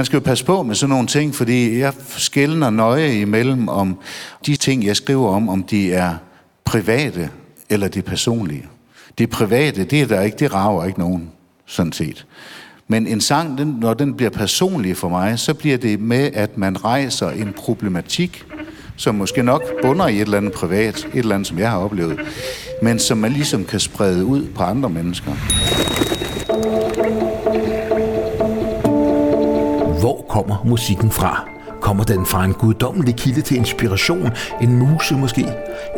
man skal jo passe på med sådan nogle ting, fordi jeg skældner nøje imellem om de ting, jeg skriver om, om de er private eller de personlige. Det private, det er der ikke, det rager ikke nogen, sådan set. Men en sang, den, når den bliver personlig for mig, så bliver det med, at man rejser en problematik, som måske nok bunder i et eller andet privat, et eller andet, som jeg har oplevet, men som man ligesom kan sprede ud på andre mennesker. Kommer musikken fra? Kommer den fra en guddommelig kilde til inspiration, en muse måske?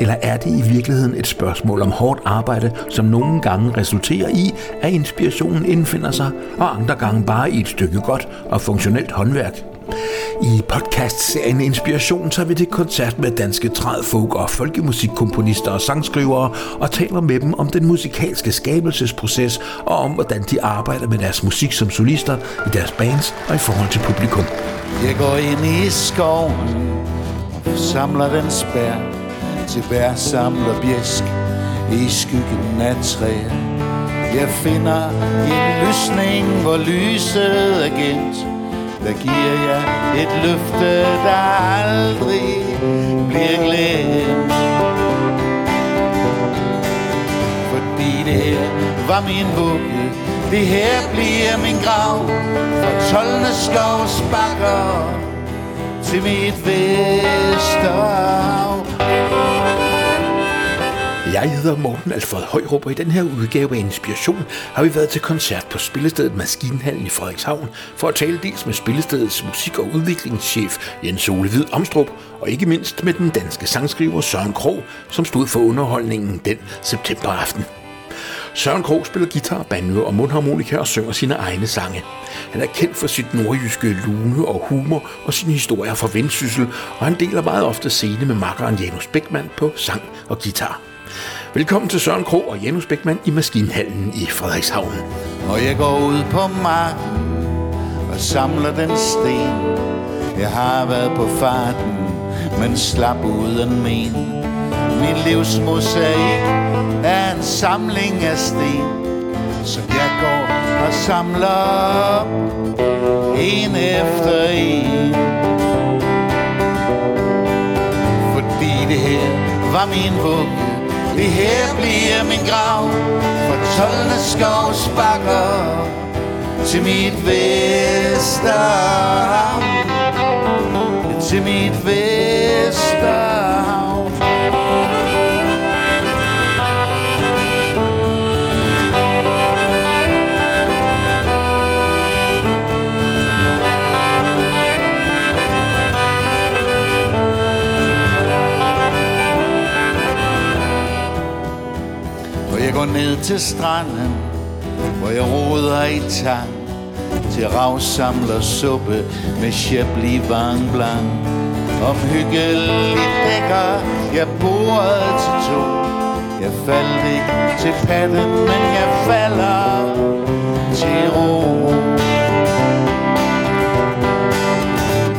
Eller er det i virkeligheden et spørgsmål om hårdt arbejde, som nogle gange resulterer i, at inspirationen indfinder sig, og andre gange bare i et stykke godt og funktionelt håndværk? I podcastserien Inspiration tager vi til koncert med danske trædfolk og folkemusikkomponister og sangskrivere og taler med dem om den musikalske skabelsesproces og om, hvordan de arbejder med deres musik som solister i deres bands og i forhold til publikum. Jeg går ind i skoven samler den spær til hver samler bjæsk i skyggen af træer. Jeg finder en lysning, hvor lyset er gemt der giver jeg et løfte, der aldrig bliver glemt. Fordi det her var min vugge, det her bliver min grav. Fra tolvende skovs bakker til mit vesterhav. Jeg hedder Morten Alfred Højrup, og i den her udgave af Inspiration har vi været til koncert på Spillestedet Maskinhallen i Frederikshavn for at tale dels med Spillestedets musik- og udviklingschef Jens Ole Hvid Omstrup, og ikke mindst med den danske sangskriver Søren Krog, som stod for underholdningen den septemberaften. Søren Krog spiller guitar, banjo og mundharmonika og synger sine egne sange. Han er kendt for sit nordjyske lune og humor og sine historier fra vendsyssel, og han deler meget ofte scene med makkeren Janus Beckmann på sang og guitar. Velkommen til Søren Kro og Janus Bækman i Maskinhallen i Frederikshavn. Og jeg går ud på marken og samler den sten. Jeg har været på farten, men slap uden men. Min livs mosaik er en samling af sten, som jeg går og samler op en efter en. Fordi det her var min vugge det her bliver min grav For tolvende skovs bakker Til mit Vesterhavn. Til mit Vesterhavn. Går ned til stranden, hvor jeg roder i tang til ravsamler suppe med Chablis Vang Blanc. Omhyggeligt dækker jeg bordet til to. Jeg faldt ikke til panden, men jeg falder til ro.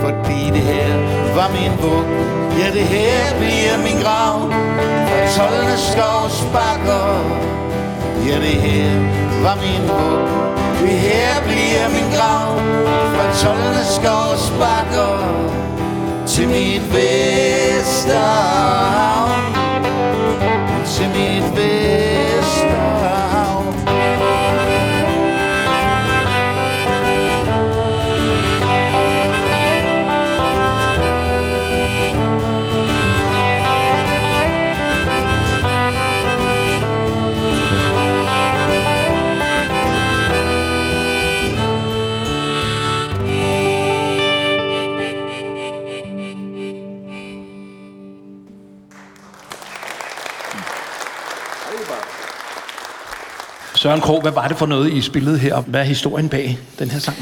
Fordi det her var min bog, ja det her bliver min grav. Fra Tolvende skovs bakker Ja, det her var min bog. Det her bliver min grav Fra tolvende skovs bakker Til mit Vesterhavn Jørgen Krog, hvad var det for noget, I spillede her? Hvad er historien bag den her sang?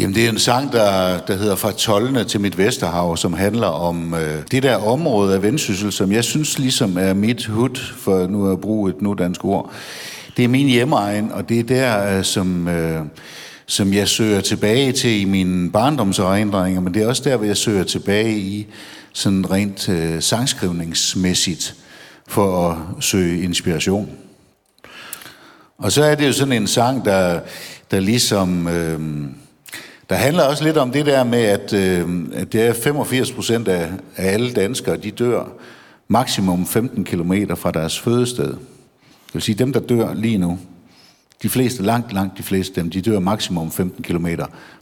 Jamen, det er en sang, der, der hedder Fra Tollene til mit Vesterhav, som handler om øh, det der område af vendsyssel, som jeg synes ligesom er mit hud, for nu at bruge et nu dansk ord. Det er min hjemmeegn, og det er der, øh, som, øh, som jeg søger tilbage til i mine barndomserindringer, men det er også der, hvor jeg søger tilbage i sådan rent øh, sangskrivningsmæssigt for at søge inspiration. Og så er det jo sådan en sang, der, der ligesom... Øh, Der handler også lidt om det der med, at, øh, at det er 85 procent af, af alle danskere, de dør maksimum 15 km fra deres fødested. Det vil sige, dem, der dør lige nu, de fleste, langt, langt de fleste dem, de dør maksimum 15 km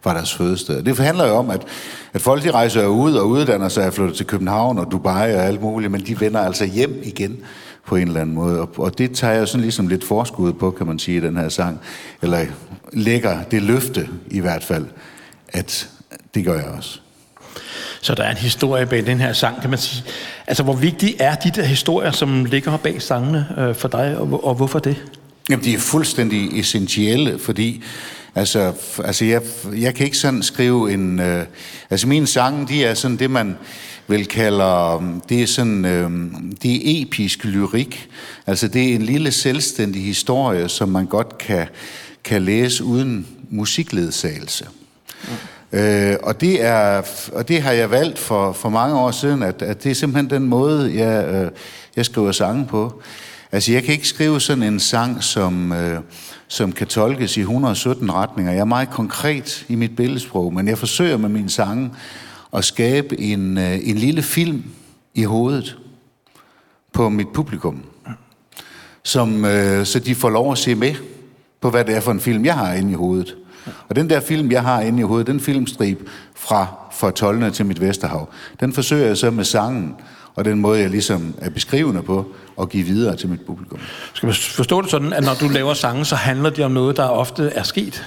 fra deres fødested. Det handler jo om, at, at folk de rejser ud og uddanner sig og flytter til København og Dubai og alt muligt, men de vender altså hjem igen på en eller anden måde. Og, og det tager jeg sådan ligesom lidt forskud på, kan man sige, i den her sang. Eller lægger det løfte i hvert fald, at det gør jeg også. Så der er en historie bag den her sang, kan man sige. Altså, hvor vigtige er de der historier, som ligger bag sangene øh, for dig, og, og hvorfor det? Jamen, de er fuldstændig essentielle, fordi altså, altså jeg, jeg kan ikke sådan skrive en... Øh, altså, mine sange, de er sådan det, man vil kalde... Det er sådan... Øh, det er episk lyrik. Altså, det er en lille selvstændig historie, som man godt kan, kan læse uden musikledsagelse. Mm. Øh, og, det er, og det har jeg valgt for, for mange år siden, at, at det er simpelthen den måde, jeg, øh, jeg skriver sange på. Altså, jeg kan ikke skrive sådan en sang, som, øh, som kan tolkes i 117 retninger. Jeg er meget konkret i mit billedsprog, men jeg forsøger med mine sange at skabe en, øh, en lille film i hovedet på mit publikum, som, øh, så de får lov at se med på, hvad det er for en film, jeg har inde i hovedet. Og den der film, jeg har inde i hovedet, den filmstrip fra fra 12. til mit Vesterhav, den forsøger jeg så med sangen og den måde, jeg ligesom er beskrivende på, og give videre til mit publikum. Skal man forstå det sådan, at når du laver sange, så handler det om noget, der ofte er sket?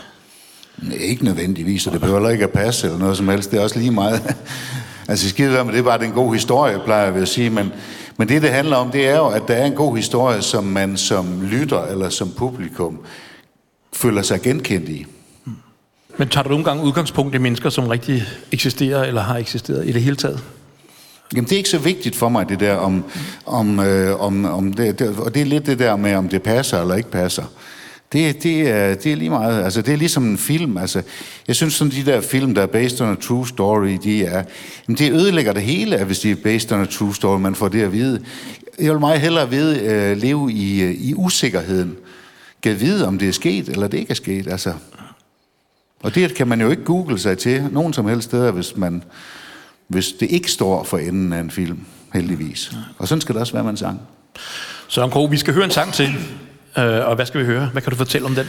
Nej, ikke nødvendigvis, og det behøver ikke at passe eller noget som helst. Det er også lige meget. altså skidt med det er bare en god historie, plejer jeg at sige. Men, men det, det handler om, det er jo, at der er en god historie, som man som lytter eller som publikum føler sig genkendt i. Men tager du nogle gange udgangspunkt i mennesker, som rigtig eksisterer eller har eksisteret i det hele taget? Jamen, det er ikke så vigtigt for mig, det der om, om, øh, om, om det, det, og det er lidt det der med, om det passer eller ikke passer. Det, det, er, det er lige meget, altså det er ligesom en film, altså jeg synes sådan de der film, der er based on a true story, de er, jamen det ødelægger det hele, hvis de er based on a true story, man får det at vide. Jeg vil meget hellere vide, øh, leve i, øh, i usikkerheden, kan vide, om det er sket, eller det ikke er sket, altså. Og det kan man jo ikke google sig til nogen som helst steder, hvis man hvis det ikke står for enden af en film, heldigvis. Og sådan skal det også være med en sang. Søren Kro, vi skal høre en sang til, øh, og hvad skal vi høre? Hvad kan du fortælle om den?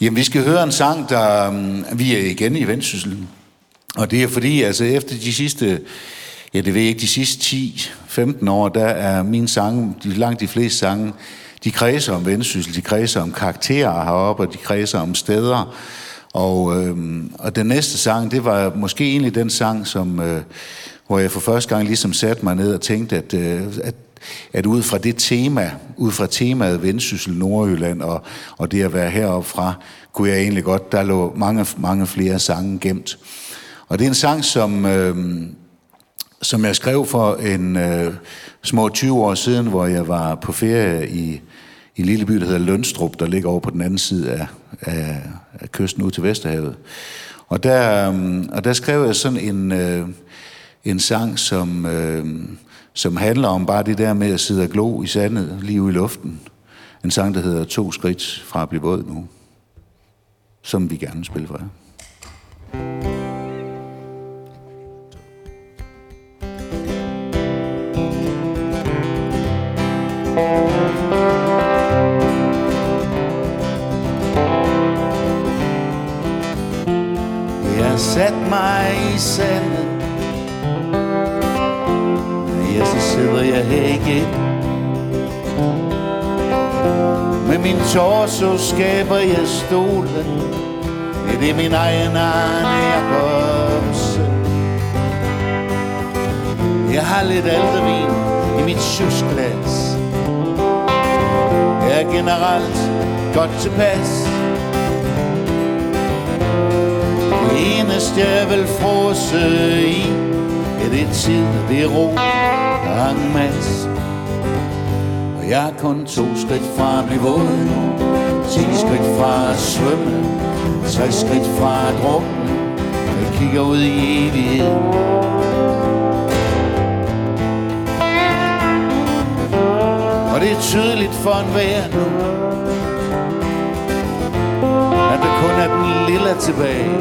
Jamen, vi skal høre en sang, der um, vi er igen i Vendsyssel. Og det er fordi, altså efter de sidste, ja det ved jeg ikke, de sidste 10-15 år, der er mine sange, de, langt de fleste sange, de kredser om Vendsyssel, de kredser om karakterer heroppe, og de kredser om steder, og, øh, og den næste sang, det var måske egentlig den sang, som, øh, hvor jeg for første gang ligesom satte mig ned og tænkte, at, øh, at, at ud fra det tema, ud fra temaet Vendsyssel, Nordjylland og, og det at være heroppe fra, kunne jeg egentlig godt, der lå mange, mange flere sange gemt. Og det er en sang, som, øh, som jeg skrev for en øh, små 20 år siden, hvor jeg var på ferie i, i en lille by, der hedder Lønstrup, der ligger over på den anden side af, af, af kysten ud til Vesterhavet. Og der, øh, og der skrev jeg sådan en, øh, en sang, som, øh, som handler om bare det der med at sidde og glo i sandet, lige ude i luften. En sang, der hedder To skridt fra at blive våd nu, som vi gerne vil spille for jer. sat mig i sandet Ja, så sidder jeg her igen. Med min torso skaber jeg stolen Ja, det er min egen Arne Jacobsen. Jeg har lidt aldervin i mit sjusglas Jeg er generelt godt tilpas. Det eneste jeg vil frose i Ja, det er tid, det er ro, hang mas Og jeg er kun to skridt fra at blive våd Ti skridt fra at svømme. Tre skridt fra at drukne. Jeg kigger ud i evigheden Og det er tydeligt for enhver nu At der kun er den lille tilbage.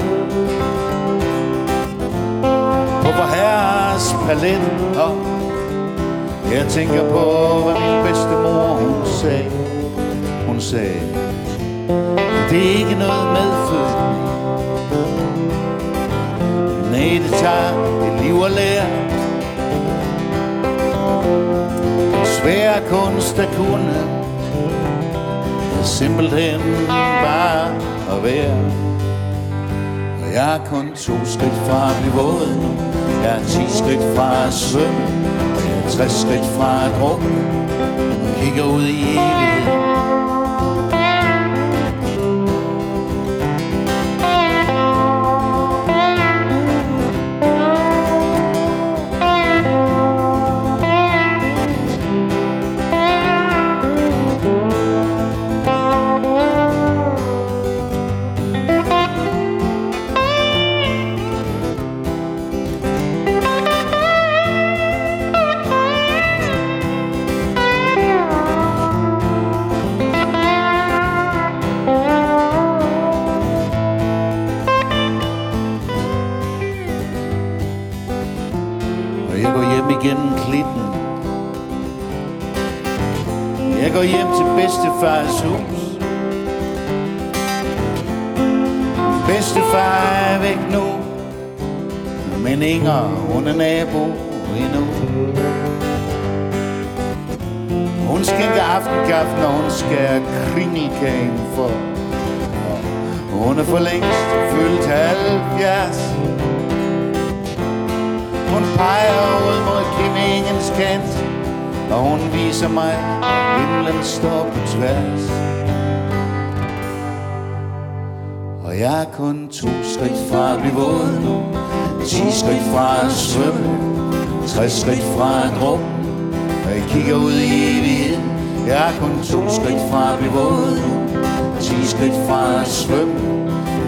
På vor herres palet og jeg tænker på, hvad min bedste mor hun sagde. Hun sagde, det er ikke noget medfødt. Nej, det tager et liv at lære. En svær kunst at kunne. Simpelthen bare at være. Og jeg er kun to skridt fra at blive våd nu. Jeg er ti skridt fra at svømme. Og 60 skridt fra et rum Og kigger ud i evigheden. Hjem til bedstefars hus. Bedstefar er væk nu Men Inger, hun er nabo endnu. Hun skal ikke aftenkaffe, når hun skærer kringelkagen for. Hun er for længst fyldt 70 hun peger ud mod kindingens kant. Og hun viser mig, at himlen står på tværs. Og jeg er kun to skridt fra at blive våd nu. Ti skridt fra at svømme. 60 skridt fra at drukne Og jeg kigger ud i evigheden. Jeg er kun to skridt fra at blive våd nu. Ti skridt fra at svømme.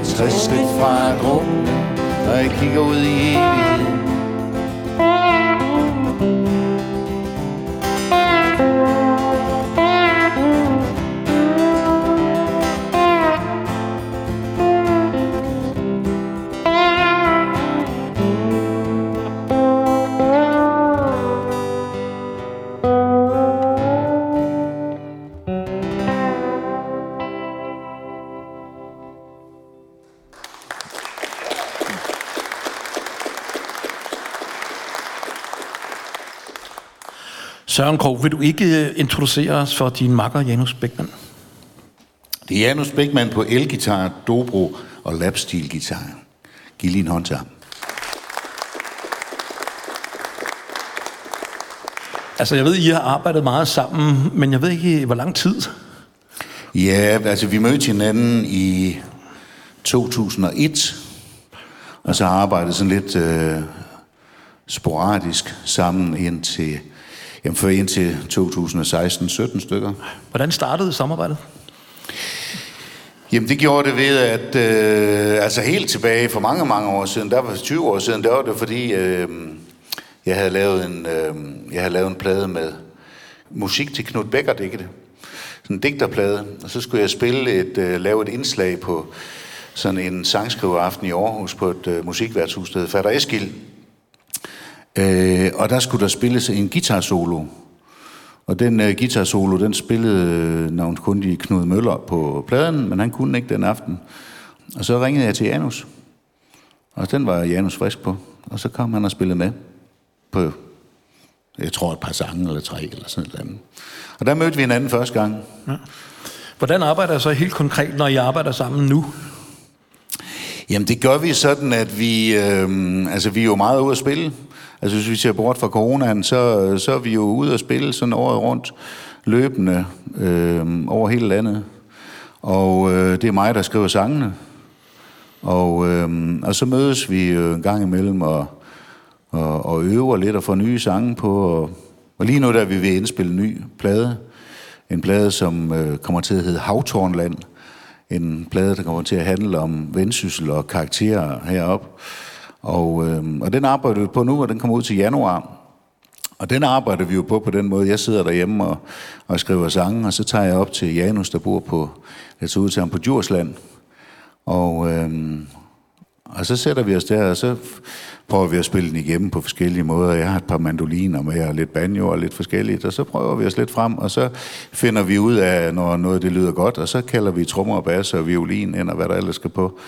60 skridt fra at drukne Og jeg kigger ud i evigheden. Søren Krog, vil du ikke øh, introducere os for din makker Janus Bækman? Det er Janus Bækman på elgitar, dobro og lapstilgitar. Giv lige en hånd til ham. Altså, jeg ved, I har arbejdet meget sammen, men jeg ved ikke, hvor lang tid. Ja, altså vi mødte hinanden i 2001, og så har arbejdet sådan lidt øh, sporadisk sammen indtil, jamen for indtil 2016-17 stykker. Hvordan startede samarbejdet? Jamen det gjorde det ved, at øh, altså helt tilbage for mange, mange år siden, der var 20 år siden, der var det fordi, øh, jeg, havde lavet en, øh, jeg havde lavet en plade med musik til Knud Becker, det? Sådan en digterplade, og så skulle jeg spille et, øh, lave et indslag på sådan en sangskriveraften i Aarhus på et øh, musikværtshus, der hed Fatter Eskild. Øh, og der skulle der spilles en guitarsolo. Og den uh, guitarsolo, den spillede navnet kun i Knud Møller på pladen, men han kunne ikke den aften. Og så ringede jeg til Janus. Og den var Janus frisk på. Og så kom han og spillede med på, jeg tror et par sange eller tre eller sådan noget. Og der mødte vi hinanden første gang. Hvordan arbejder jeg så helt konkret, når I arbejder sammen nu? Jamen det gør vi sådan, at vi, øh, altså vi er jo meget ude at spille. Altså hvis vi ser bort fra coronaen, så, så er vi jo ude at spille sådan året rundt, løbende øh, over hele landet. Og øh, det er mig, der skriver sangene. Og, øh, og så mødes vi øh, en gang imellem og, og, og øver lidt og får nye sange på. Og, og lige nu der er vi ved at indspille en ny plade. En plade, som øh, kommer til at hedde Havtornland. En plade, der kommer til at handle om vendsyssel og karakterer heroppe. Og, øh, og den arbejder vi på nu, og den kommer ud til januar. Og den arbejder vi jo på på den måde. Jeg sidder derhjemme og, og skriver sange, og så tager jeg op til Janus, der bor på, jeg tager ud til ham på Djursland. Og, øh, Og så sætter vi os der, og så prøver vi at spille den igennem på forskellige måder. Jeg har et par mandoliner med, og lidt banjo og lidt forskelligt, og så prøver vi os lidt frem, og så finder vi ud af, når noget det lyder godt, og så kalder vi trommer og bass og violin ind, og hvad der ellers skal på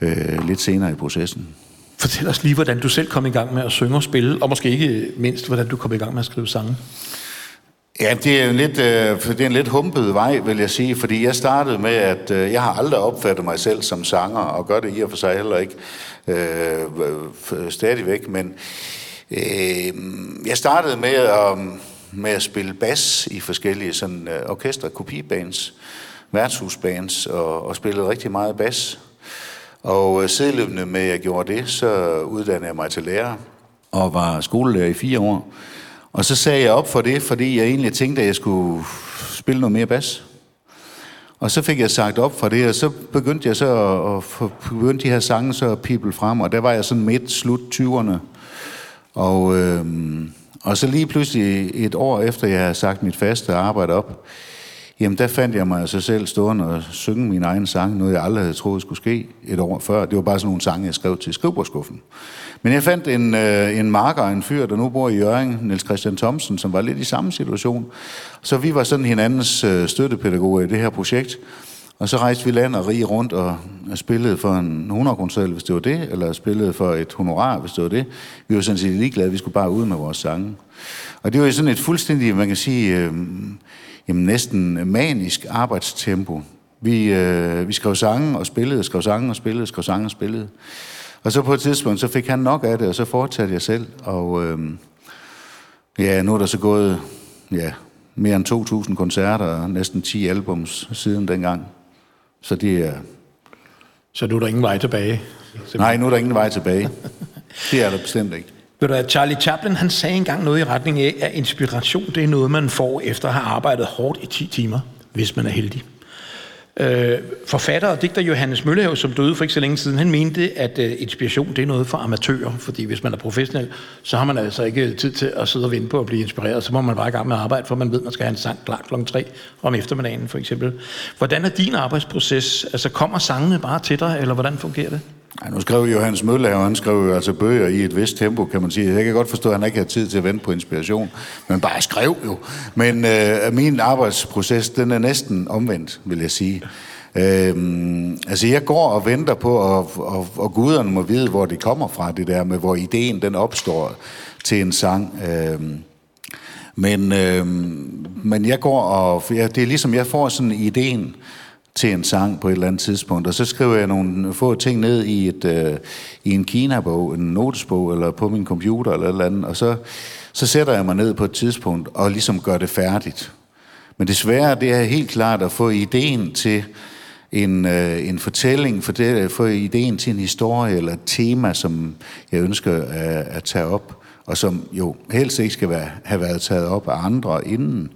øh, lidt senere i processen. Fortæl os lige, hvordan du selv kom i gang med at synge og spille, og måske ikke mindst, hvordan du kom i gang med at skrive sange. Ja, det er en lidt, øh, det er en lidt humpet vej, vil jeg sige, fordi jeg startede med, at øh, jeg har aldrig opfattet mig selv som sanger, og gør det i og for sig heller ikke øh, øh stadigvæk, men øh, jeg startede med at, øh, med at spille bas i forskellige sådan, øh, orkestre, kopibands, værtshusbands, og, og spillede rigtig meget bas. Og øh, sideløbende med, at jeg gjorde det, så uddannede jeg mig til lærer, og var skolelærer i fire år. Og så sagde jeg op for det, fordi jeg egentlig tænkte, at jeg skulle spille noget mere bas. Og så fik jeg sagt op for det, og så begyndte jeg så at, at begyndte de her sange så at pible frem, og der var jeg sådan midt, slut 20'erne. Og, øhm, og så lige pludselig et år efter, jeg havde sagt mit faste arbejde op, jamen der fandt jeg mig altså selv stående og synge min egen sang, noget jeg aldrig havde troet skulle ske et år før. Det var bare sådan nogle sange, jeg skrev til skrivebordskuffen. Men jeg fandt en, øh, en marker, en fyr, der nu bor i Jørgen, Niels Christian Thomsen, som var lidt i samme situation. Så vi var sådan hinandens øh, støttepædagoger i det her projekt. Og så rejste vi land og rige rundt og spillede for en 100 kroner hvis det var det, eller spillede for et honorar, hvis det var det. Vi var sådan set ligeglade, vi skulle bare ud med vores sange. Og det var jo sådan et fuldstændig, man kan sige, øh, jamen næsten manisk arbejdstempo. Vi, øh, vi skrev sange og spillede, skrev sange og spillede, skrev sange og spillede. Og så på et tidspunkt, så fik han nok af det, og så fortsatte jeg selv. Og øh, ja, nu er der så gået ja, mere end 2.000 koncerter og næsten 10 albums siden dengang. Så det er... Så nu er der ingen vej tilbage? Simpelthen. Nej, nu er der ingen vej tilbage. Det er der bestemt ikke. Ved du, at Charlie Chaplin han sagde engang noget i retning af, at inspiration det er noget, man får efter at have arbejdet hårdt i 10 timer, hvis man er heldig. Øh, forfatter og digter Johannes Møllehav, som døde for ikke så længe siden, han mente, at øh, inspiration det er noget for amatører, fordi hvis man er professionel, så har man altså ikke tid til at sidde og vente på at blive inspireret, så må man bare i gang med at arbejde, for man ved, at man skal have en sang klar kl. 3 om eftermiddagen for eksempel. Hvordan er din arbejdsproces? Altså kommer sangene bare til dig, eller hvordan fungerer det? Ja, nu skrev Johannes Møller, og han skrev jo altså bøger i et vist tempo, kan man sige. Jeg kan godt forstå, at han ikke har tid til at vente på inspiration, men bare skrev jo. Men øh, min arbejdsproces, den er næsten omvendt, vil jeg sige. Øhm, altså jeg går og venter på, og, og, og guderne må vide, hvor det kommer fra, det der med, hvor ideen den opstår til en sang. Øhm, men, øhm, men jeg går og, ja, det er ligesom, jeg får sådan ideen, til en sang på et eller andet tidspunkt, og så skriver jeg nogle få ting ned i, et, øh, i en Kina-bog, en notesbog, eller på min computer, eller et eller andet, og så, så sætter jeg mig ned på et tidspunkt, og ligesom gør det færdigt. Men det det er helt klart at få ideen til en, øh, en fortælling, for det, øh, få ideen til en historie, eller et tema, som jeg ønsker at, at tage op, og som jo helst ikke skal være, have været taget op af andre inden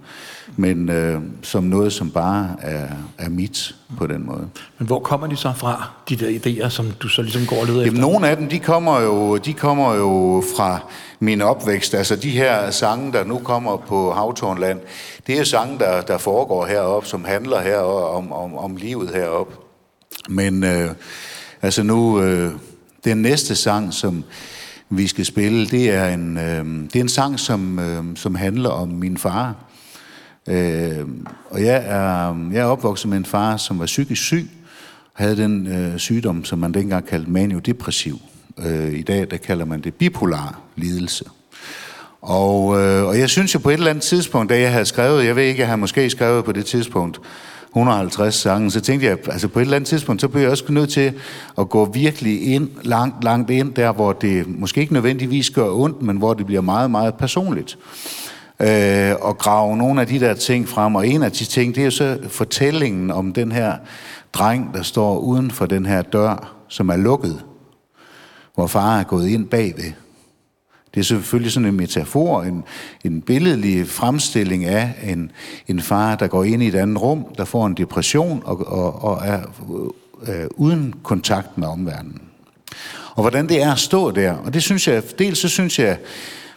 men øh, som noget, som bare er, er mit på den måde. Men hvor kommer de så fra, de der idéer, som du så ligesom går og leder Jamen, efter? Nogle af dem, de kommer, jo, de kommer jo fra min opvækst. Altså de her sange, der nu kommer på Havtornland, det er sange, der, der foregår heroppe, som handler her om, om, om livet heroppe. Men øh, altså nu, øh, den næste sang, som vi skal spille, det er en, øh, det er en sang, som, øh, som handler om min far. Øh, og jeg er, jeg er opvokset med en far, som var psykisk syg, havde den øh, sygdom, som man dengang kaldte maniodepressiv. Øh, I dag der kalder man det bipolar lidelse. Og, øh, og jeg synes jo på et eller andet tidspunkt, da jeg havde skrevet, jeg ved ikke, jeg har måske skrevet på det tidspunkt, 150 sange, så tænkte jeg, altså på et eller andet tidspunkt, så blev jeg også nødt til at gå virkelig ind, langt, langt ind, der hvor det måske ikke nødvendigvis gør ondt, men hvor det bliver meget, meget personligt øh, og grave nogle af de der ting frem. Og en af de ting, det er jo så fortællingen om den her dreng, der står uden for den her dør, som er lukket, hvor far er gået ind bagved. Det er selvfølgelig sådan en metafor, en, en billedlig fremstilling af en, en far, der går ind i et andet rum, der får en depression og, og, og er øh, uden kontakt med omverdenen. Og hvordan det er at stå der, og det synes jeg, dels så synes jeg,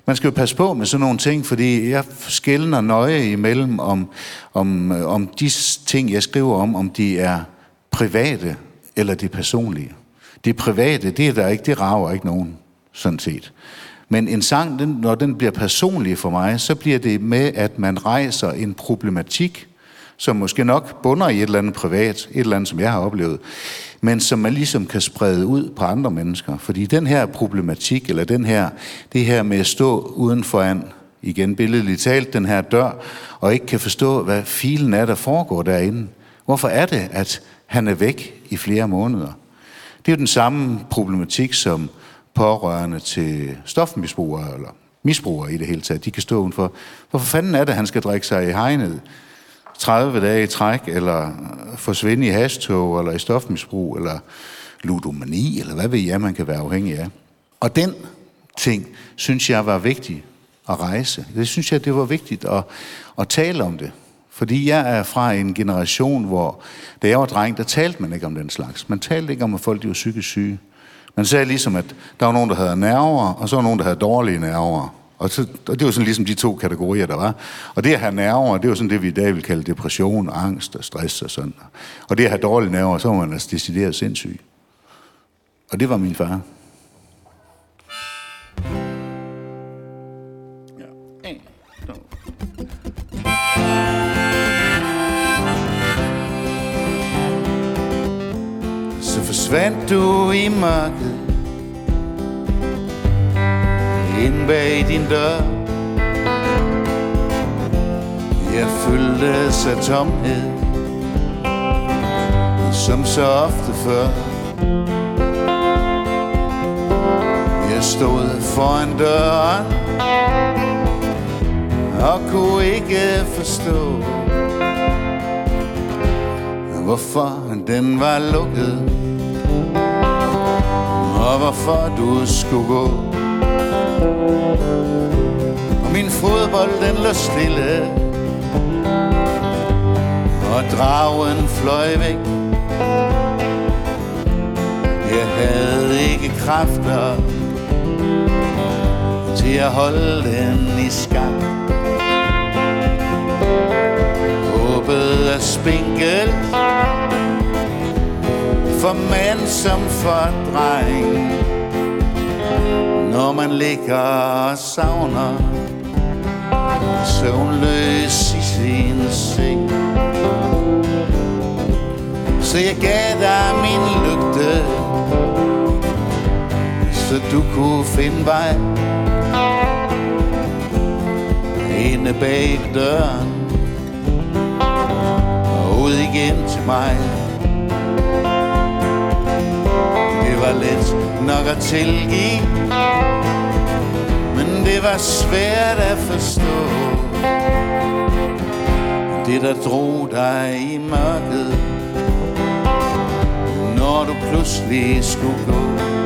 man skal jo passe på med sådan nogle ting, fordi jeg skældner nøje imellem om, om, øh, om de ting, jeg skriver om, om de er private eller de personlige. Det private, det er der ikke, det rager ikke nogen, sådan set. Men en sang, den, når den bliver personlig for mig, så bliver det med, at man rejser en problematik, som måske nok bunder i et eller andet privat, et eller andet, som jeg har oplevet, men som man ligesom kan sprede ud på andre mennesker. Fordi den her problematik, eller den her, det her med at stå uden foran, igen billedligt talt, den her dør, og ikke kan forstå, hvad filen er, der foregår derinde. Hvorfor er det, at han er væk i flere måneder? Det er jo den samme problematik, som pårørende til stofmisbrugere, eller misbrugere i det hele taget, de kan stå udenfor. Hvorfor fanden er det, at han skal drikke sig i hegnet 30 dage i træk, eller forsvinde i hastog, eller i stofmisbrug, eller ludomani, eller hvad ved jeg, man kan være afhængig af. Og den ting, synes jeg var vigtig at rejse. Det synes jeg, det var vigtigt at, at tale om det. Fordi jeg er fra en generation, hvor da jeg var dreng, der talte man ikke om den slags. Man talte ikke om, at folk de var psykisk syge. Man sagde ligesom, at der var nogen, der havde nerver, og så var nogen, der havde dårlige nerver. Og, så, og det var sådan ligesom de to kategorier, der var. Og det at have nerver, det var sådan det, vi i dag vil kalde depression, angst og stress og sådan. Og det at have dårlige nerver, så var man altså decideret sindssyg. Og det var min far. Så forsvandt du i mørket ind bag din dør. Jeg følte sig tomhed Som så ofte før. Jeg stod foran døren Og kunne ikke forstå Hvorfor den var lukket. Og hvorfor du skulle gå og min fodbold den lå stille. Og dragen fløj væk. Jeg havde ikke kræfter Til at holde den i skak Håbet er spinkelt For mand som for dreng når man ligger og savner Søvnløs i sin seng. Så jeg gav dig min lygte Så du kunne finde vej Inde bag døren Og ud igen til mig. Det var let nok at tilgive det var svært at forstå. Det der drog dig i mørket Når du pludselig skulle gå.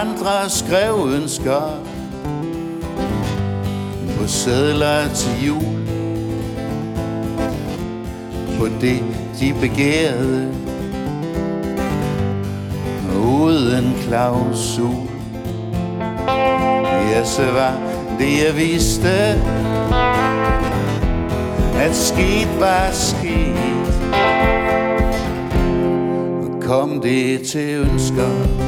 Andre skrev ønsker. På sædler til jul. På det de begærede. Uden klausul. Ja, så var det jeg vidste. At sket var sket Og kom det til ønsker?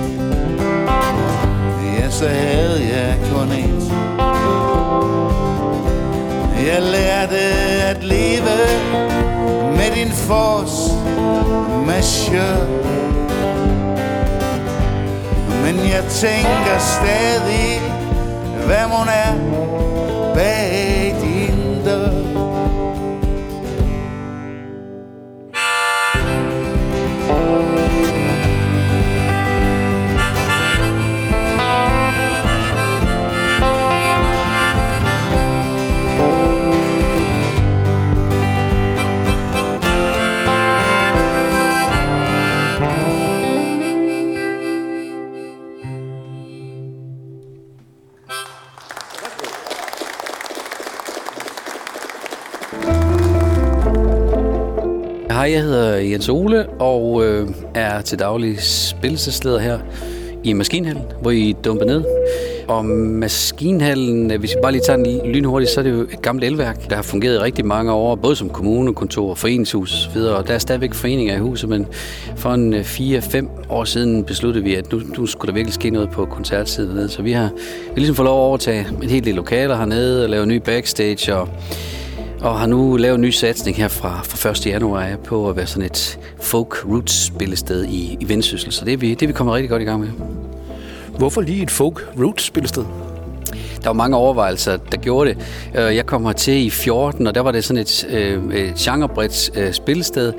Så havde jeg kun et. Jeg lærte at leve med din force monsieur. Men jeg tænker stadig, hvad mon er bag jeg hedder Jens Ole og øh, er til daglig spillesesleder her i Maskinhallen, hvor I dumper ned. Og Maskinhallen, øh, hvis vi bare lige tager den lynhurtigt, så er det jo et gammelt elværk, der har fungeret i rigtig mange år, både som kommunekontor, foreningshus osv. Og der er stadigvæk foreninger i huset, men for en øh, 4-5 år siden besluttede vi, at nu, nu skulle der virkelig ske noget på koncertsiden dernede. Så vi har vi ligesom fået lov at overtage et helt lille lokaler hernede og lave ny backstage og og har nu lavet en ny satsning her fra, fra 1. januar på at være sådan et folk roots spillested i, i Vendsyssel. Så det er, vi, det er vi kommet rigtig godt i gang med. Hvorfor lige et folk roots spillested? Der var mange overvejelser, der gjorde det. Øh, jeg kom her til i 14, og der var det sådan et, øh, genrebredt øh, spillested.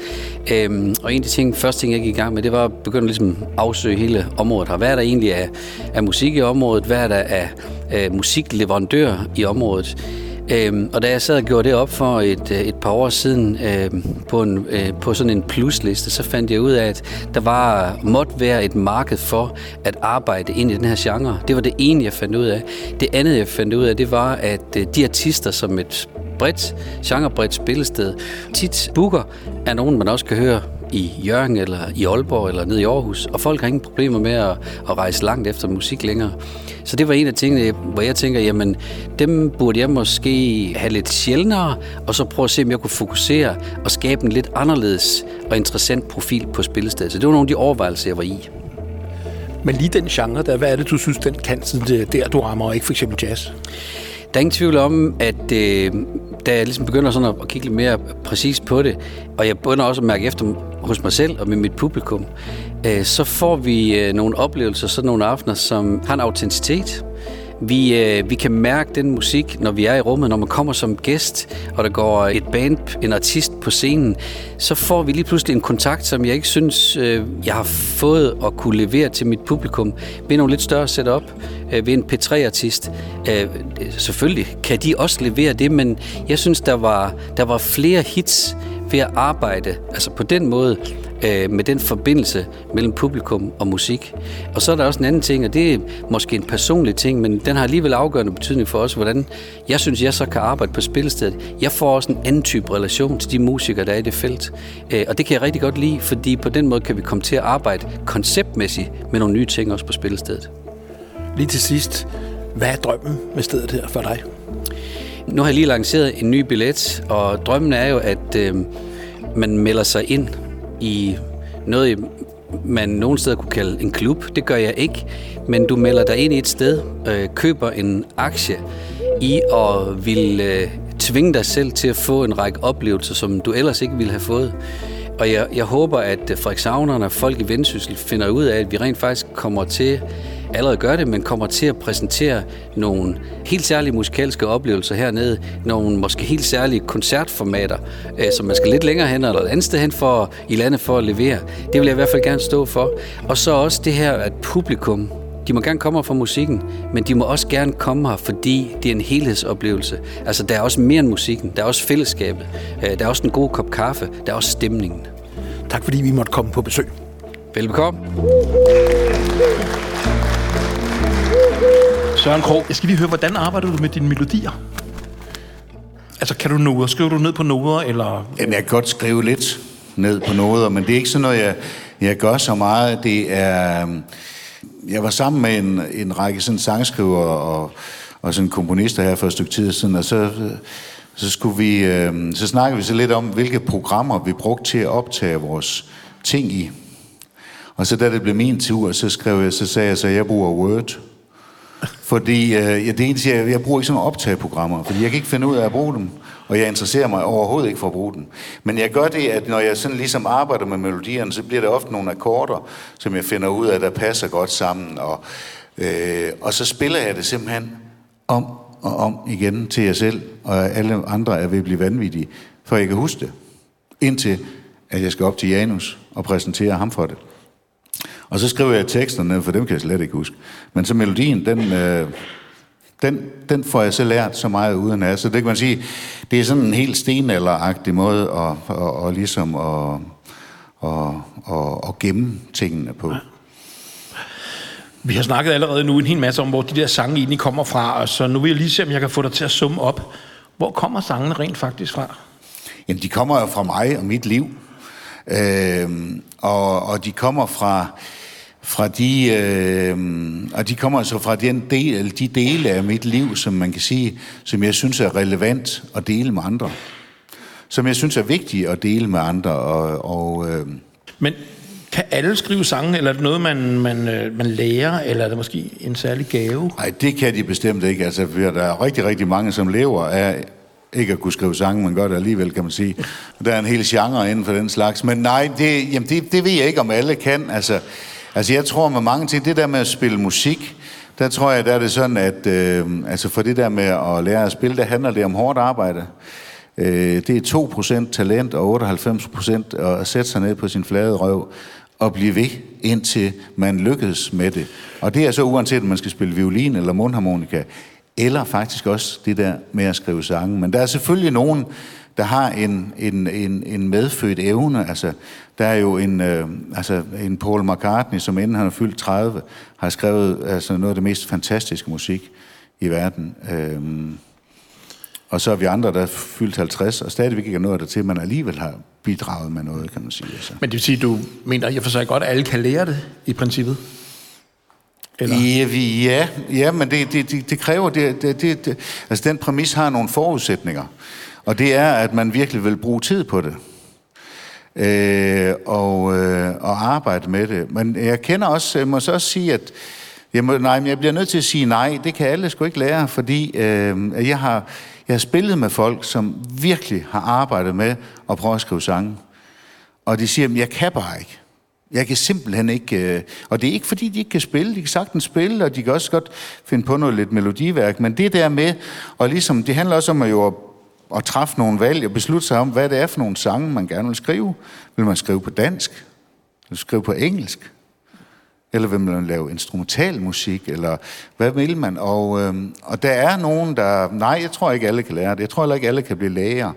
Øhm, og en af de ting, første ting, jeg gik i gang med, det var at begynde ligesom at afsøge hele området her. Hvad er der egentlig af, af musik i området? Hvad er der af, af musikleverandør i området? Øhm, og da jeg sad og gjorde det op for et, øh, et par år siden øhm, på, en, øh, på sådan en plusliste, så fandt jeg ud af, at der var måtte være et marked for at arbejde ind i den her genre. Det var det ene, jeg fandt ud af. Det andet, jeg fandt ud af, det var, at øh, de artister, som et bredt, genrebredt spillested tit booker, er nogen, man også kan høre i Jørgen eller i Aalborg eller nede i Aarhus, og folk har ingen problemer med at, at rejse langt efter musik længere. Så det var en af tingene, hvor jeg tænker, jamen dem burde jeg måske have lidt sjældnere, og så prøve at se, om jeg kunne fokusere og skabe en lidt anderledes og interessant profil på spillestedet. Så det var nogle af de overvejelser, jeg var i. Men lige den genre der, hvad er det, du synes, den kan, sådan der du rammer, og ikke for eksempel jazz? Der er ingen tvivl om, at øh, da jeg ligesom begynder sådan at, kigge lidt mere præcis på det, og jeg begynder også at mærke efter hos mig selv og med mit publikum, øh, så får vi øh, nogle oplevelser, sådan nogle aftener, som har en autenticitet. Vi, øh, vi kan mærke den musik, når vi er i rummet, når man kommer som gæst, og der går et band, en artist på scenen, så får vi lige pludselig en kontakt, som jeg ikke synes, øh, jeg har fået at kunne levere til mit publikum ved nogle lidt større setup, øh, ved en P3-artist. Øh, selvfølgelig kan de også levere det, men jeg synes, der var, der var flere hits ved at arbejde, altså på den måde, øh, med den forbindelse mellem publikum og musik. Og så er der også en anden ting, og det er måske en personlig ting, men den har alligevel afgørende betydning for os, hvordan jeg synes, jeg så kan arbejde på spillestedet. Jeg får også en anden type relation til de musikere, der er i det felt. Øh, og det kan jeg rigtig godt lide, fordi på den måde kan vi komme til at arbejde konceptmæssigt med nogle nye ting også på spillestedet. Lige til sidst, hvad er drømmen med stedet her for dig? Nu har jeg lige lanceret en ny billet, og drømmen er jo, at øh, man melder sig ind i noget, man nogen steder kunne kalde en klub. Det gør jeg ikke, men du melder dig ind i et sted, øh, køber en aktie i og vil øh, tvinge dig selv til at få en række oplevelser, som du ellers ikke ville have fået. Og jeg, jeg håber, at øh, Frederikshavnerne og folk i Vendsyssel finder ud af, at vi rent faktisk kommer til allerede gør det, men kommer til at præsentere nogle helt særlige musikalske oplevelser hernede, nogle måske helt særlige koncertformater, øh, som man skal lidt længere hen eller et andet sted hen for, i landet for at levere. Det vil jeg i hvert fald gerne stå for. Og så også det her, at publikum de må gerne komme her for musikken, men de må også gerne komme her, fordi det er en helhedsoplevelse. Altså, der er også mere end musikken. Der er også fællesskabet. Øh, der er også en god kop kaffe. Der er også stemningen. Tak fordi vi måtte komme på besøg. Velbekomme. Søren Krog, jeg skal lige høre, hvordan arbejder du med dine melodier? Altså, kan du noder? Skriver du ned på noder, eller? Jamen, jeg kan godt skrive lidt ned på noder, men det er ikke sådan noget, jeg, jeg gør så meget. Det er... Jeg var sammen med en, en række sådan sangskriver og, og sådan komponister her for et stykke tid siden, og så, så, skulle vi, øh, så snakkede vi så lidt om, hvilke programmer vi brugte til at optage vores ting i. Og så da det blev min tur, så skrev jeg, så sagde jeg så, jeg bruger Word. Fordi øh, ja, det eneste, jeg, jeg bruger ikke sådan nogle optageprogrammer, fordi jeg kan ikke finde ud af at bruge dem, og jeg interesserer mig overhovedet ikke for at bruge den. Men jeg gør det, at når jeg sådan ligesom arbejder med melodierne, så bliver der ofte nogle akkorder, som jeg finder ud af, der passer godt sammen, og, øh, og så spiller jeg det simpelthen om og om igen til jer selv, og alle andre er ved at blive vanvittige, for jeg kan huske det, indtil at jeg skal op til Janus og præsentere ham for det. Og så skriver jeg teksterne, for dem kan jeg slet ikke huske. Men så melodien, den, øh, den, den får jeg så lært så meget uden af. Så det kan man sige, det er sådan en helt stenalderagtig måde at, at, at ligesom at, at, at, at gemme tingene på. Vi har snakket allerede nu en hel masse om, hvor de der sange egentlig kommer fra, så nu vil jeg lige se, om jeg kan få dig til at summe op. Hvor kommer sangene rent faktisk fra? Jamen, de kommer jo fra mig og mit liv. Øh, og, og de kommer fra, fra de, øh, og de kommer altså fra den del, de dele af mit liv, som man kan sige, som jeg synes er relevant at dele med andre. Som jeg synes er vigtigt at dele med andre. Og, og, øh, Men kan alle skrive sange, eller er det noget, man, man, øh, man lærer, eller er det måske en særlig gave? Nej, det kan de bestemt ikke. Altså, der er rigtig, rigtig mange, som lever af ikke at kunne skrive sange, men gør det alligevel, kan man sige. Der er en hel genre inden for den slags. Men nej, det, jamen det, det ved jeg ikke, om alle kan. Altså, altså jeg tror med mange ting, det der med at spille musik, der tror jeg, der er det sådan, at øh, altså for det der med at lære at spille, der handler det om hårdt arbejde. Øh, det er 2% talent og 98% at sætte sig ned på sin flade røv og blive ved, indtil man lykkes med det. Og det er så uanset, om man skal spille violin eller mundharmonika, eller faktisk også det der med at skrive sange. Men der er selvfølgelig nogen, der har en, en, en, en medfødt evne. Altså, der er jo en, øh, altså, en Paul McCartney, som inden han har fyldt 30, har skrevet altså, noget af det mest fantastiske musik i verden. Øhm, og så er vi andre, der er fyldt 50, og stadigvæk ikke er noget der til, man alligevel har bidraget med noget, kan man sige. Altså. Men det vil sige, du mener, jeg forstår godt, at alle kan lære det i princippet? Eller? Ja, vi, ja, ja, men det, det, det, det kræver, det, det, det, det, altså den præmis har nogle forudsætninger, og det er, at man virkelig vil bruge tid på det, øh, og, øh, og arbejde med det. Men jeg kender også, jeg må så også sige, at jeg, må, nej, jeg bliver nødt til at sige nej, det kan alle sgu ikke lære, fordi øh, jeg, har, jeg har spillet med folk, som virkelig har arbejdet med at prøve at skrive sange, og de siger, at jeg kan bare ikke. Jeg kan simpelthen ikke... Øh, og det er ikke, fordi de ikke kan spille. De kan sagtens spille, og de kan også godt finde på noget lidt melodiværk. Men det der med, og ligesom, det handler også om at jo at, træffe nogle valg og beslutte sig om, hvad det er for nogle sange, man gerne vil skrive. Vil man skrive på dansk? Vil man skrive på engelsk? Eller vil man lave instrumental musik? Eller hvad vil man? Og, øh, og der er nogen, der... Nej, jeg tror ikke, alle kan lære det. Jeg tror heller ikke, alle kan blive læger.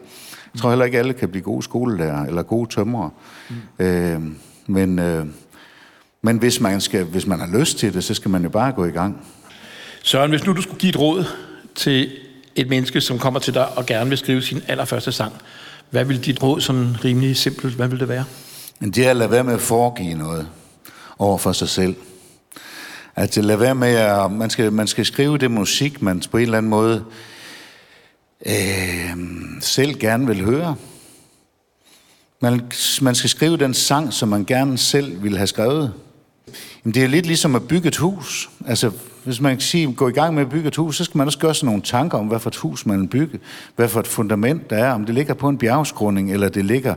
Jeg tror heller ikke, alle kan blive gode skolelærer eller gode tømrere. Mm. Øh, men, øh, men hvis, man skal, hvis man har lyst til det, så skal man jo bare gå i gang. Søren, hvis nu du skulle give et råd til et menneske, som kommer til dig og gerne vil skrive sin allerførste sang, hvad vil dit råd sådan rimelig simpelt, hvad vil det være? Det er at lade være med at foregive noget over for sig selv. At lade være med at, man skal, man skal skrive det musik, man på en eller anden måde øh, selv gerne vil høre. Man, man skal skrive den sang, som man gerne selv ville have skrevet. Jamen, det er lidt ligesom at bygge et hus. Altså, hvis man kan sige, gå i gang med at bygge et hus, så skal man også gøre sig nogle tanker om, hvad for et hus man vil bygge. Hvad for et fundament der er. Om det ligger på en bjergskråning, eller det ligger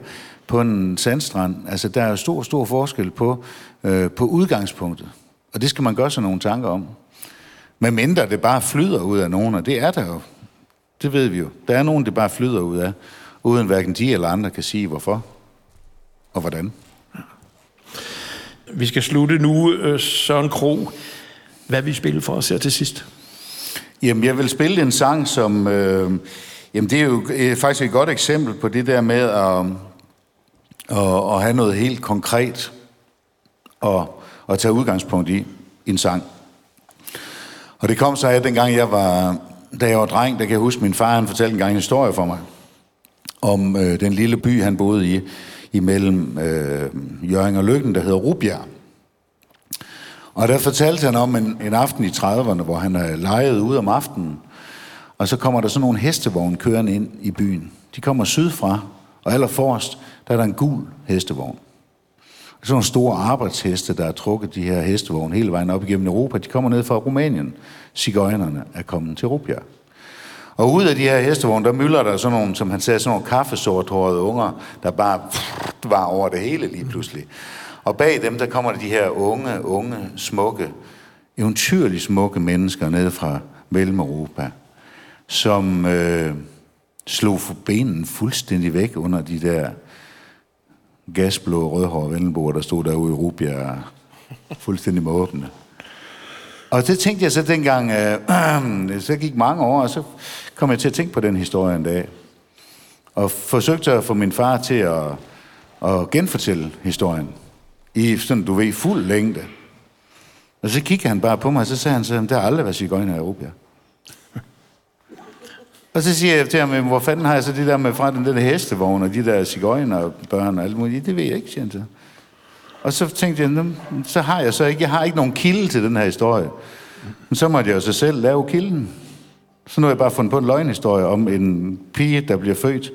på en sandstrand. Altså, der er stor, stor forskel på, øh, på udgangspunktet. Og det skal man gøre sig nogle tanker om. Men mindre det bare flyder ud af nogen, og det er der jo. Det ved vi jo. Der er nogen, det bare flyder ud af uden hverken de eller andre kan sige hvorfor og hvordan. Vi skal slutte nu, øh, Søren Kro. Hvad vi spille for os her til sidst? Jamen, jeg vil spille en sang, som... Øh, jamen, det er jo øh, faktisk et godt eksempel på det der med at, øh, at, at have noget helt konkret og at tage udgangspunkt i, i en sang. Og det kom så af, dengang jeg var, da jeg var dreng, der kan jeg huske, min far han fortalte en gang en historie for mig, om øh, den lille by, han boede i, imellem øh, Jørgen og Lykken, der hedder Rubjerg. Og der fortalte han om en, en aften i 30'erne, hvor han er lejet ud om aftenen, og så kommer der sådan nogle hestevogn kørende ind i byen. De kommer sydfra, og allerforrest, der er der en gul hestevogn. Sådan nogle store arbejdsheste, der har trukket de her hestevogn hele vejen op igennem Europa, de kommer ned fra Rumænien. Sigøjnerne er kommet til Rubjerg. Og ud af de her hestevogne, der mylder der sådan nogle, som han sagde, sådan nogle kaffesorthårede unger, der bare pff, var over det hele lige pludselig. Og bag dem, der kommer de her unge, unge, smukke, eventyrligt smukke mennesker ned fra Mellem-Europa, som øh, slog benen fuldstændig væk under de der gasblå rødhårede vendelboer, der stod derude i Rubia, fuldstændig med åbne. Og det tænkte jeg så dengang, øh, så gik mange år, og så kom jeg til at tænke på den historie en dag. Og forsøgte at få min far til at, at genfortælle historien. I sådan, du ved, fuld længde. Og så kiggede han bare på mig, og så sagde han så, der har aldrig været cigøjner i Europa. Og så siger jeg til ham, hvor fanden har jeg så det der med fra den der hestevogn, og de der cigøjner og børn og alt muligt. Det ved jeg ikke, siger han så. Og så tænkte jeg, så har jeg så ikke, jeg har ikke nogen kilde til den her historie. Men så måtte jeg jo så selv lave kilden. Så nu har jeg bare fundet på en løgnhistorie om en pige, der bliver født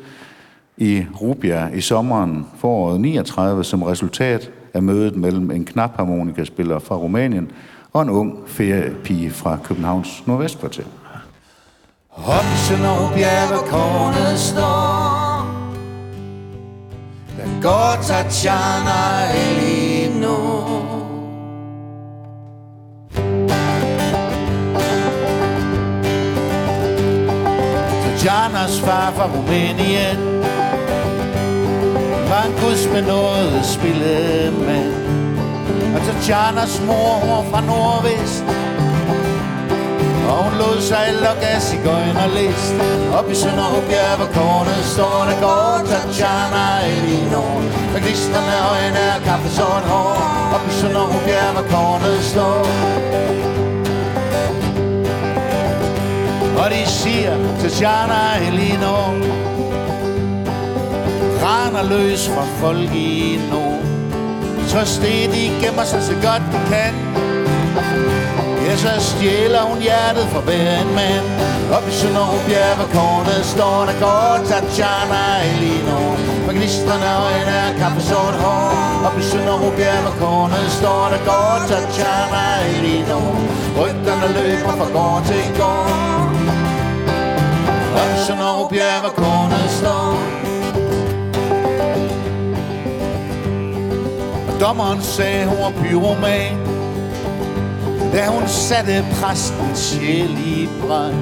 i Rubia i sommeren foråret 39, som resultat er mødet mellem en knapharmonikaspiller fra Rumænien og en ung feriepige fra Københavns Nordvestkvarter. Hopsen i Sønderbjerg, hvor kornet står Der går Tatjana nu? Tatjanas far fra Rumænien var en guds med noget spillemand Og Tatjanas mor, hun fra Nordvest. Og hun lod sig lokke af cigøjnerlist Op i Sønderbjerg, hvor kornet står Der går Tatjana Elino Med glistrende øjne og kaffesort hår. Op i Sønderbjerg, hvor kornet står. Og de siger til Tatjana Elino Render løs fra folk i nord. Trods det, de gemmer sig så godt de kan. Ja, så stjæler hun hjertet fra hver en mand. Op i Sønderbjerg, hvor kornet står Der går Tatjana Elino Med gnistrende øjne og kaffesort hår. Op i Sønderbjerg, hvor kornet står Der går Tatjana Elino Rygterne løber fra gård til gård. Op i Sønderbjerg, hvor kornet står dommeren sagde, hun var pyroman da hun satte præstens sjæl i brand.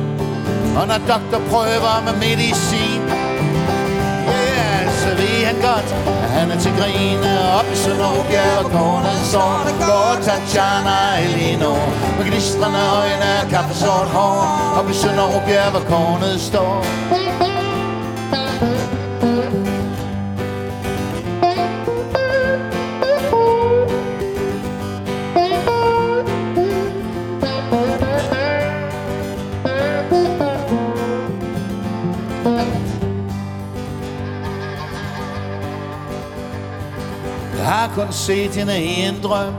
Og når doktor prøver med medicin, ja, yeah, så ved han godt, at han er til grine. Op i Sønderbjerg og kornet sår går Tatjana Elino. Med glistrende øjne og kaffesort hår. Op i Sønderbjerg, hvor kornet står. Kun set hende i en drøm.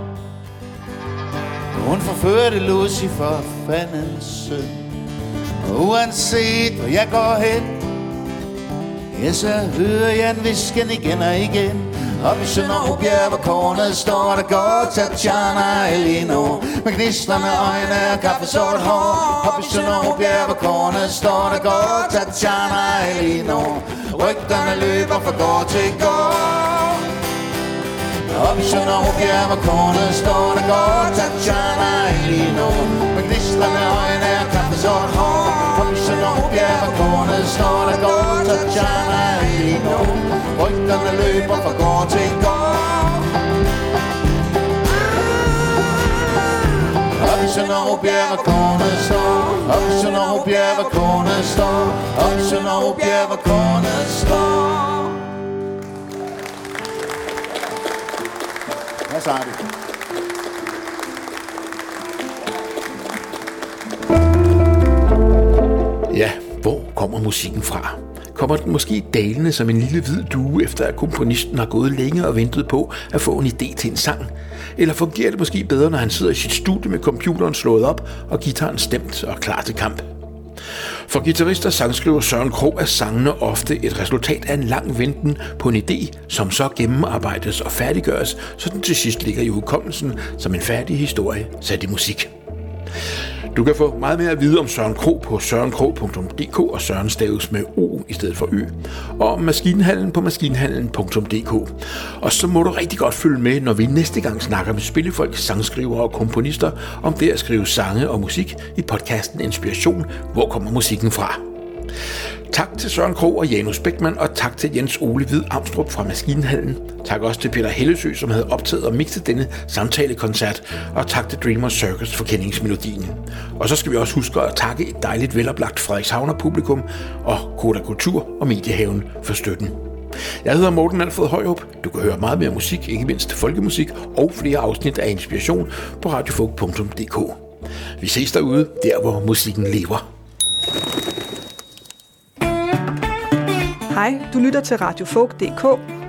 Hun forførte Lucifer, fandens søn Og uanset hvor jeg går hen Ja, så hører jeg en visken igen og igen. Op i Sønderbjerg, hvor kornet står Der går Tatjana Elinor Med gnistrende øjne og kaffesort hår. Op i Sønderbjerg, hvor kornet står Der går Tatjana Elinor Rygterne løber fra gård til gård op i Sønderbjerg, hvor kornet står, der går Tatjana Elino Med gnistrende øjne og kaffesort hår. Op i Sønderbjerg, hvor kornet står, der går Tatjana Elino Rygterne løber fra gård til gård. Op i Sønderbjerg, hvor kornet står. Op i Sønderbjerg, hvor kornet står. Op i Sønderbjerg, hvor kornet står. Sardi. Ja, hvor kommer musikken fra? Kommer den måske dalende som en lille hvid due, efter at komponisten har gået længe og ventet på at få en idé til en sang? Eller fungerer det måske bedre, når han sidder i sit studie med computeren slået op og gitaren stemt og klar til kamp? For guitarist og sangskriver Søren Krog er sangene ofte et resultat af en lang venten på en idé, som så gennemarbejdes og færdiggøres, så den til sidst ligger i udkommelsen som en færdig historie sat i musik. Du kan få meget mere at vide om Søren Kro på sørenkrog.dk og Søren staves med O i stedet for Ø, og om maskinhallen på maskinhallen.dk. Og så må du rigtig godt følge med, når vi næste gang snakker med spillefolk, sangskrivere og komponister om det at skrive sange og musik i podcasten Inspiration. Hvor kommer musikken fra? Tak til Søren Krog og Janus Bækman, og tak til Jens Ole Hvid Amstrup fra Maskinhallen. Tak også til Peter Hellesø, som havde optaget og mixet denne samtalekoncert, og tak til Dreamer Circus for kendingsmelodien. Og så skal vi også huske at takke et dejligt veloplagt Frederikshavner publikum og Koda Kultur og Mediehaven for støtten. Jeg hedder Morten Alfred Højrup. Du kan høre meget mere musik, ikke mindst folkemusik og flere afsnit af Inspiration på radiofolk.dk. Vi ses derude, der hvor musikken lever. Hej, du lytter til radiofog.dk.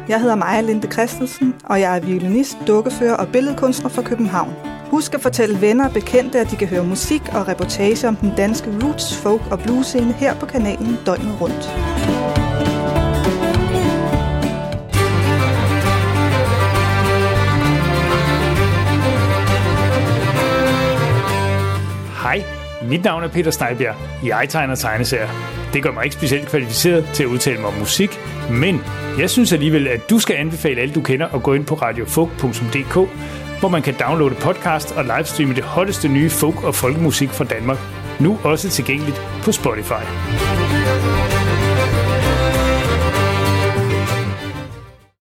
Jeg hedder Maja Linde Christensen, og jeg er violinist, dukkefører og billedkunstner fra København. Husk at fortælle venner og bekendte, at de kan høre musik og reportage om den danske roots, folk og blues scene her på kanalen døgnet rundt. Hej, mit navn er Peter Steinbjerg. Jeg tegner tegneserier. Det gør mig ikke specielt kvalificeret til at udtale mig om musik, men jeg synes alligevel, at du skal anbefale alt du kender at gå ind på radiofog.dk, hvor man kan downloade podcast og livestreame det hotteste nye folk- og folkemusik fra Danmark. Nu også tilgængeligt på Spotify.